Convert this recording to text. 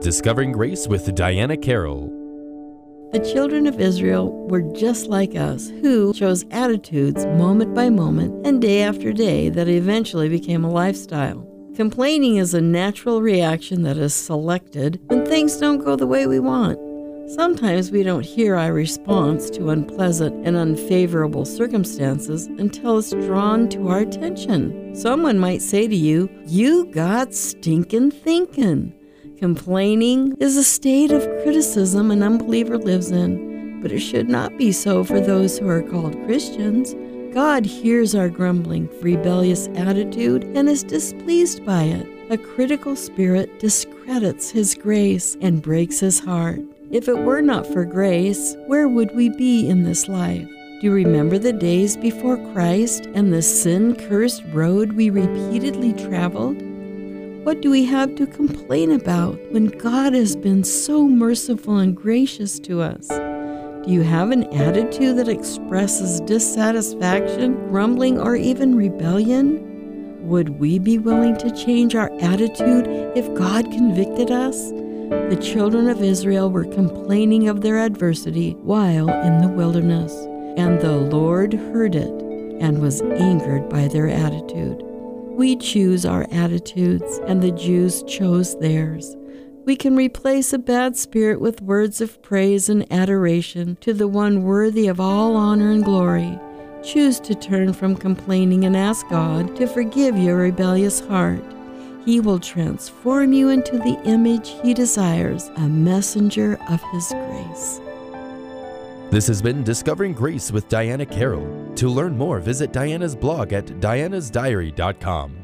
Discovering Grace with Diana Carroll. The children of Israel were just like us, who chose attitudes moment by moment and day after day that eventually became a lifestyle. Complaining is a natural reaction that is selected when things don't go the way we want. Sometimes we don't hear our response to unpleasant and unfavorable circumstances until it's drawn to our attention. Someone might say to you, You got stinkin' thinkin'. Complaining is a state of criticism an unbeliever lives in, but it should not be so for those who are called Christians. God hears our grumbling, rebellious attitude and is displeased by it. A critical spirit discredits His grace and breaks His heart. If it were not for grace, where would we be in this life? Do you remember the days before Christ and the sin cursed road we repeatedly traveled? What do we have to complain about when God has been so merciful and gracious to us? Do you have an attitude that expresses dissatisfaction, grumbling, or even rebellion? Would we be willing to change our attitude if God convicted us? The children of Israel were complaining of their adversity while in the wilderness, and the Lord heard it and was angered by their attitude. We choose our attitudes, and the Jews chose theirs. We can replace a bad spirit with words of praise and adoration to the one worthy of all honor and glory. Choose to turn from complaining and ask God to forgive your rebellious heart. He will transform you into the image He desires, a messenger of His grace. This has been Discovering Grace with Diana Carroll. To learn more, visit Diana's blog at dianasdiary.com.